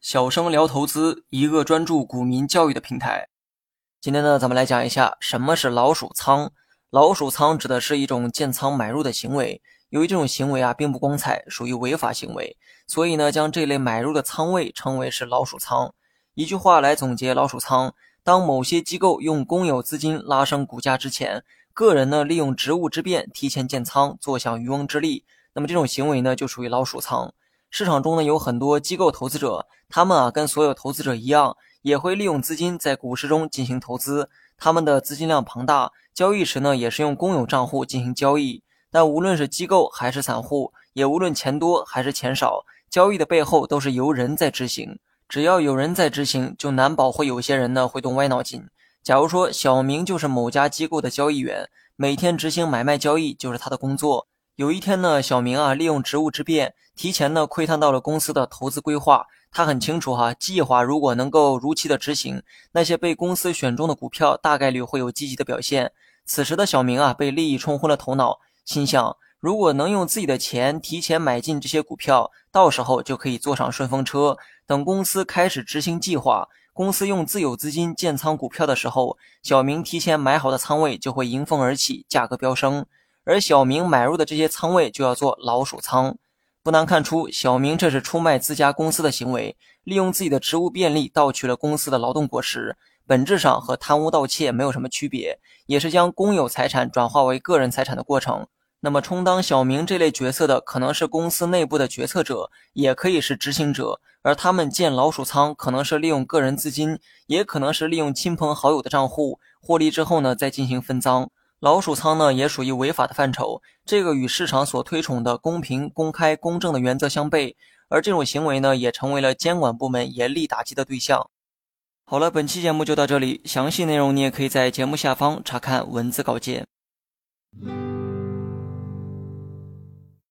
小生聊投资，一个专注股民教育的平台。今天呢，咱们来讲一下什么是老鼠仓。老鼠仓指的是一种建仓买入的行为。由于这种行为啊，并不光彩，属于违法行为，所以呢，将这类买入的仓位称为是老鼠仓。一句话来总结老鼠仓：当某些机构用公有资金拉升股价之前，个人呢利用职务之便提前建仓，坐享渔翁之利，那么这种行为呢，就属于老鼠仓。市场中呢有很多机构投资者，他们啊跟所有投资者一样，也会利用资金在股市中进行投资。他们的资金量庞大，交易时呢也是用公有账户进行交易。但无论是机构还是散户，也无论钱多还是钱少，交易的背后都是由人在执行。只要有人在执行，就难保会有些人呢会动歪脑筋。假如说小明就是某家机构的交易员，每天执行买卖交易就是他的工作。有一天呢，小明啊利用职务之便，提前呢窥探到了公司的投资规划。他很清楚哈，计划如果能够如期的执行，那些被公司选中的股票大概率会有积极的表现。此时的小明啊，被利益冲昏了头脑，心想如果能用自己的钱提前买进这些股票，到时候就可以坐上顺风车。等公司开始执行计划，公司用自有资金建仓股票的时候，小明提前买好的仓位就会迎风而起，价格飙升。而小明买入的这些仓位就要做老鼠仓，不难看出，小明这是出卖自家公司的行为，利用自己的职务便利盗取了公司的劳动果实，本质上和贪污盗窃没有什么区别，也是将公有财产转化为个人财产的过程。那么，充当小明这类角色的，可能是公司内部的决策者，也可以是执行者，而他们建老鼠仓，可能是利用个人资金，也可能是利用亲朋好友的账户获利之后呢，再进行分赃。老鼠仓呢，也属于违法的范畴。这个与市场所推崇的公平、公开、公正的原则相悖，而这种行为呢，也成为了监管部门严厉打击的对象。好了，本期节目就到这里，详细内容你也可以在节目下方查看文字稿件。